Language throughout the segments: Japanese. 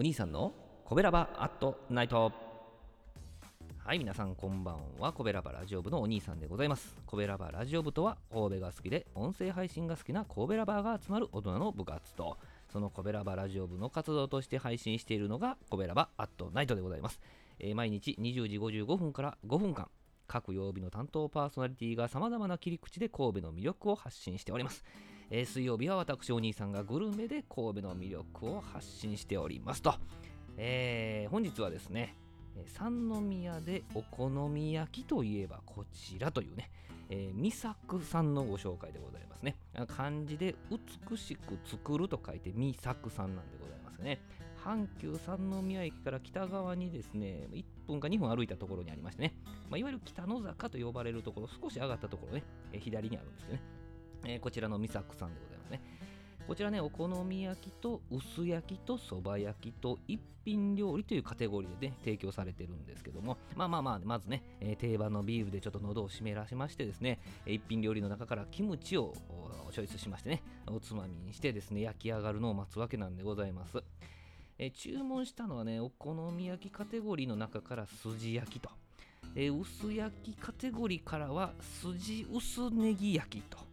お兄さんのコベラバアットナイト。はい皆さんこんばんは。コベラバラジオ部のお兄さんでございます。コベラバラジオ部とは神戸が好きで音声配信が好きな神戸ラバーが集まる大人の部活と。そのコベラバラジオ部の活動として配信しているのがコベラバアットナイトでございます、えー毎日20時55分から5分間各曜日の担当パーソナリティが様々な切り口で神戸の魅力を発信しております。えー水曜日は私お兄さんがグルメで神戸の魅力を発信しておりますと。えー本日はですね、三宮でお好み焼きといえばこちらというね、えー、三作さんのご紹介でございますね。漢字で美しく作ると書いて三作さんなんでございますね。阪急三宮駅から北側にですね、1分か2分歩いたところにありましてね、まあ、いわゆる北野坂と呼ばれるところ、少し上がったところね、えー左にあるんですけどね、えーこちらの三作さんでございますね。こちらね、お好み焼きと薄焼きとそば焼きと一品料理というカテゴリーでね、提供されてるんですけども、まあまあまあ、まずね、えー定番のビールでちょっと喉を湿らしましてですね、一品料理の中からキムチをチョイスしましてね、おつまみにしてですね、焼き上がるのを待つわけなんでございます。えー注文したのはね、お好み焼きカテゴリーの中から筋焼きと、えー薄焼きカテゴリーからは筋薄ネギ焼きと、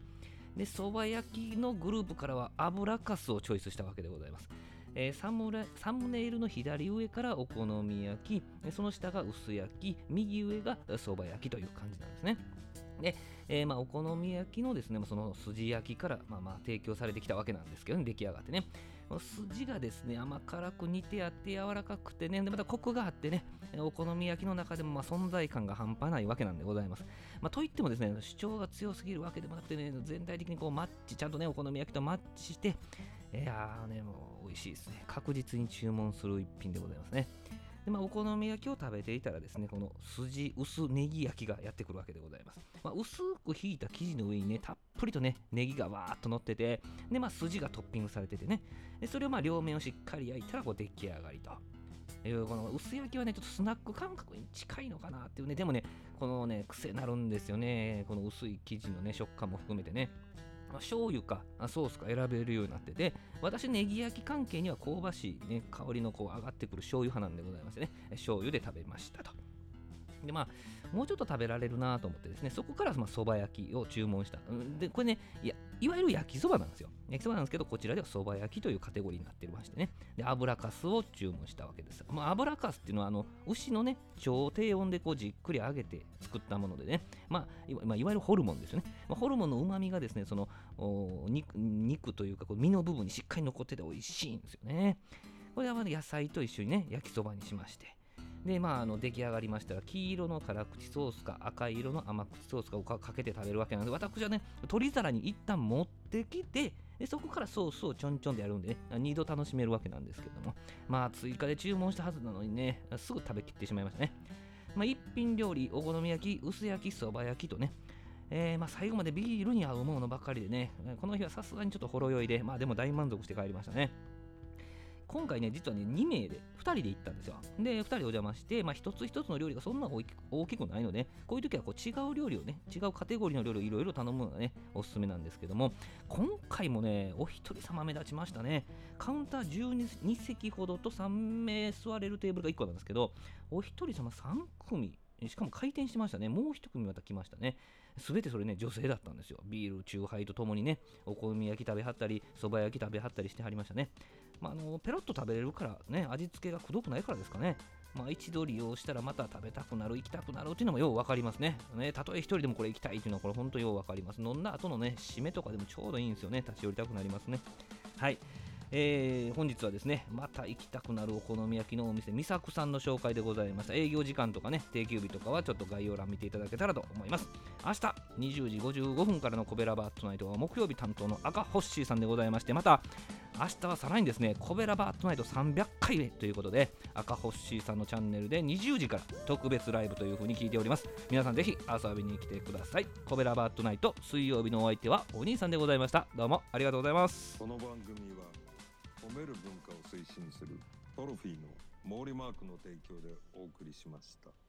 で、そば焼きのグループからは油かすをチョイスしたわけでございます。えーサムラサムネイルの左上からお好み焼き、その下が薄焼き、右上がそば焼きという感じなんですね。で、えーまあ、お好み焼きのですね、その筋焼きから、まあ、まあ提供されてきたわけなんですけどね、出来上がってね。この筋がですね、甘辛く煮てあって柔らかくてね、でまたコクがあってね、お好み焼きの中でもまあ存在感が半端ないわけなんでございます。まあ、といってもですね、主張が強すぎるわけでもなくてね、全体的にこうマッチ、ちゃんとね、お好み焼きとマッチして、いやーね、もう美味しいですね。確実に注文する一品でございますね。でまあ、お好み焼きを食べていたらですね、この筋薄ネギ焼きがやってくるわけでございます。まあ、薄くひいた生地の上にね、たっぷりとね、ネギがわーっと乗ってて、で、まあ、筋がトッピングされててね、でそれをまあ両面をしっかり焼いたらこう出来上がりと。えーこの薄焼きはね、ちょっとスナック感覚に近いのかなっていうね、でもね、このね、癖なるんですよね。この薄い生地のね、食感も含めてね。ま醤油かソースか選べるようになってて、私、ネギ焼き関係には香ばしい、ね、香りのこう上がってくる醤油派なんでございましてね、醤油で食べましたと。でまあ、もうちょっと食べられるなと思ってですね、そこからそば焼きを注文した。で、これね、いや、いわゆる焼きそばなんですよ。焼きそばなんですけど、こちらでは蕎麦焼きというカテゴリーになってましてね。で、油かすを注文したわけです。まあ、油かすっていうのは、あの、牛のね、超低温でこうじっくり揚げて作ったものでね、まあ、いわ、ゆるホルモンですよね。まあ、ホルモンの旨味がですね、その、肉肉というか、身の部分にしっかり残ってて美味しいんですよね。これはま野菜と一緒にね、焼きそばにしまして。で、まあ、あの出来上がりましたら、黄色の辛口ソースか赤色の甘口ソースかをかけて食べるわけなので、私はね、取り皿に一旦持ってきて、でそこからソースをちょんちょんでやるんでね、2度楽しめるわけなんですけども、まあ、追加で注文したはずなのにね、すぐ食べきってしまいましたね。まあ、一品料理、お好み焼き、薄焼き、そば焼きとね、えーまあ、最後までビールに合うものばかりでね、この日はさすがにちょっとほろ酔いで、まあでも大満足して帰りましたね。今回ね、実はね、2名で、2人で行ったんですよ。で、2人でお邪魔して、まあ、一つ一つの料理がそんな大き大きくないので、こういう時はこう違う料理をね、違うカテゴリーの料理をいろいろ頼むのがね、おすすめなんですけども、今回もね、お一人様目立ちましたね。カウンター12席ほどと3名座れるテーブルが1個なんですけど、お一人様3組、しかも回転してましたね。もう一組また来ましたね。すべてそれね、女性だったんですよ。ビール、チューハイとともにね、お好み焼き食べはったり、そば焼き食べはったりしてはりましたね。まあ、あのペロッと食べれるからね、味付けがくどくないからですかね。まあ、一度利用したらまた食べたくなる、行きたくなるっていうのもよう分かりますね。ねたとえ一人でもこれ行きたいっていうのはこれ本当よう分かります。飲んだ後のね、締めとかでもちょうどいいんですよね。立ち寄りたくなりますね。はい。えー本日はですね、また行きたくなるお好み焼きのお店、みさくさんの紹介でございました。営業時間とかね、定休日とかはちょっと概要欄見ていただけたらと思います。明日20時55分からのコベラバートナイトは木曜日担当の赤ホッシーさんでございまして、また明日はさらにですね、コベラバートナイト300回目ということで、赤ホッシーさんのチャンネルで20時から特別ライブという風に聞いております。皆さんぜひ遊びに来てください。コベラバートナイト水曜日のお相手はお兄さんでございました。どうもありがとうございます。この番組は褒める文化を推進するトロフィーの毛利マークの提供でお送りしました。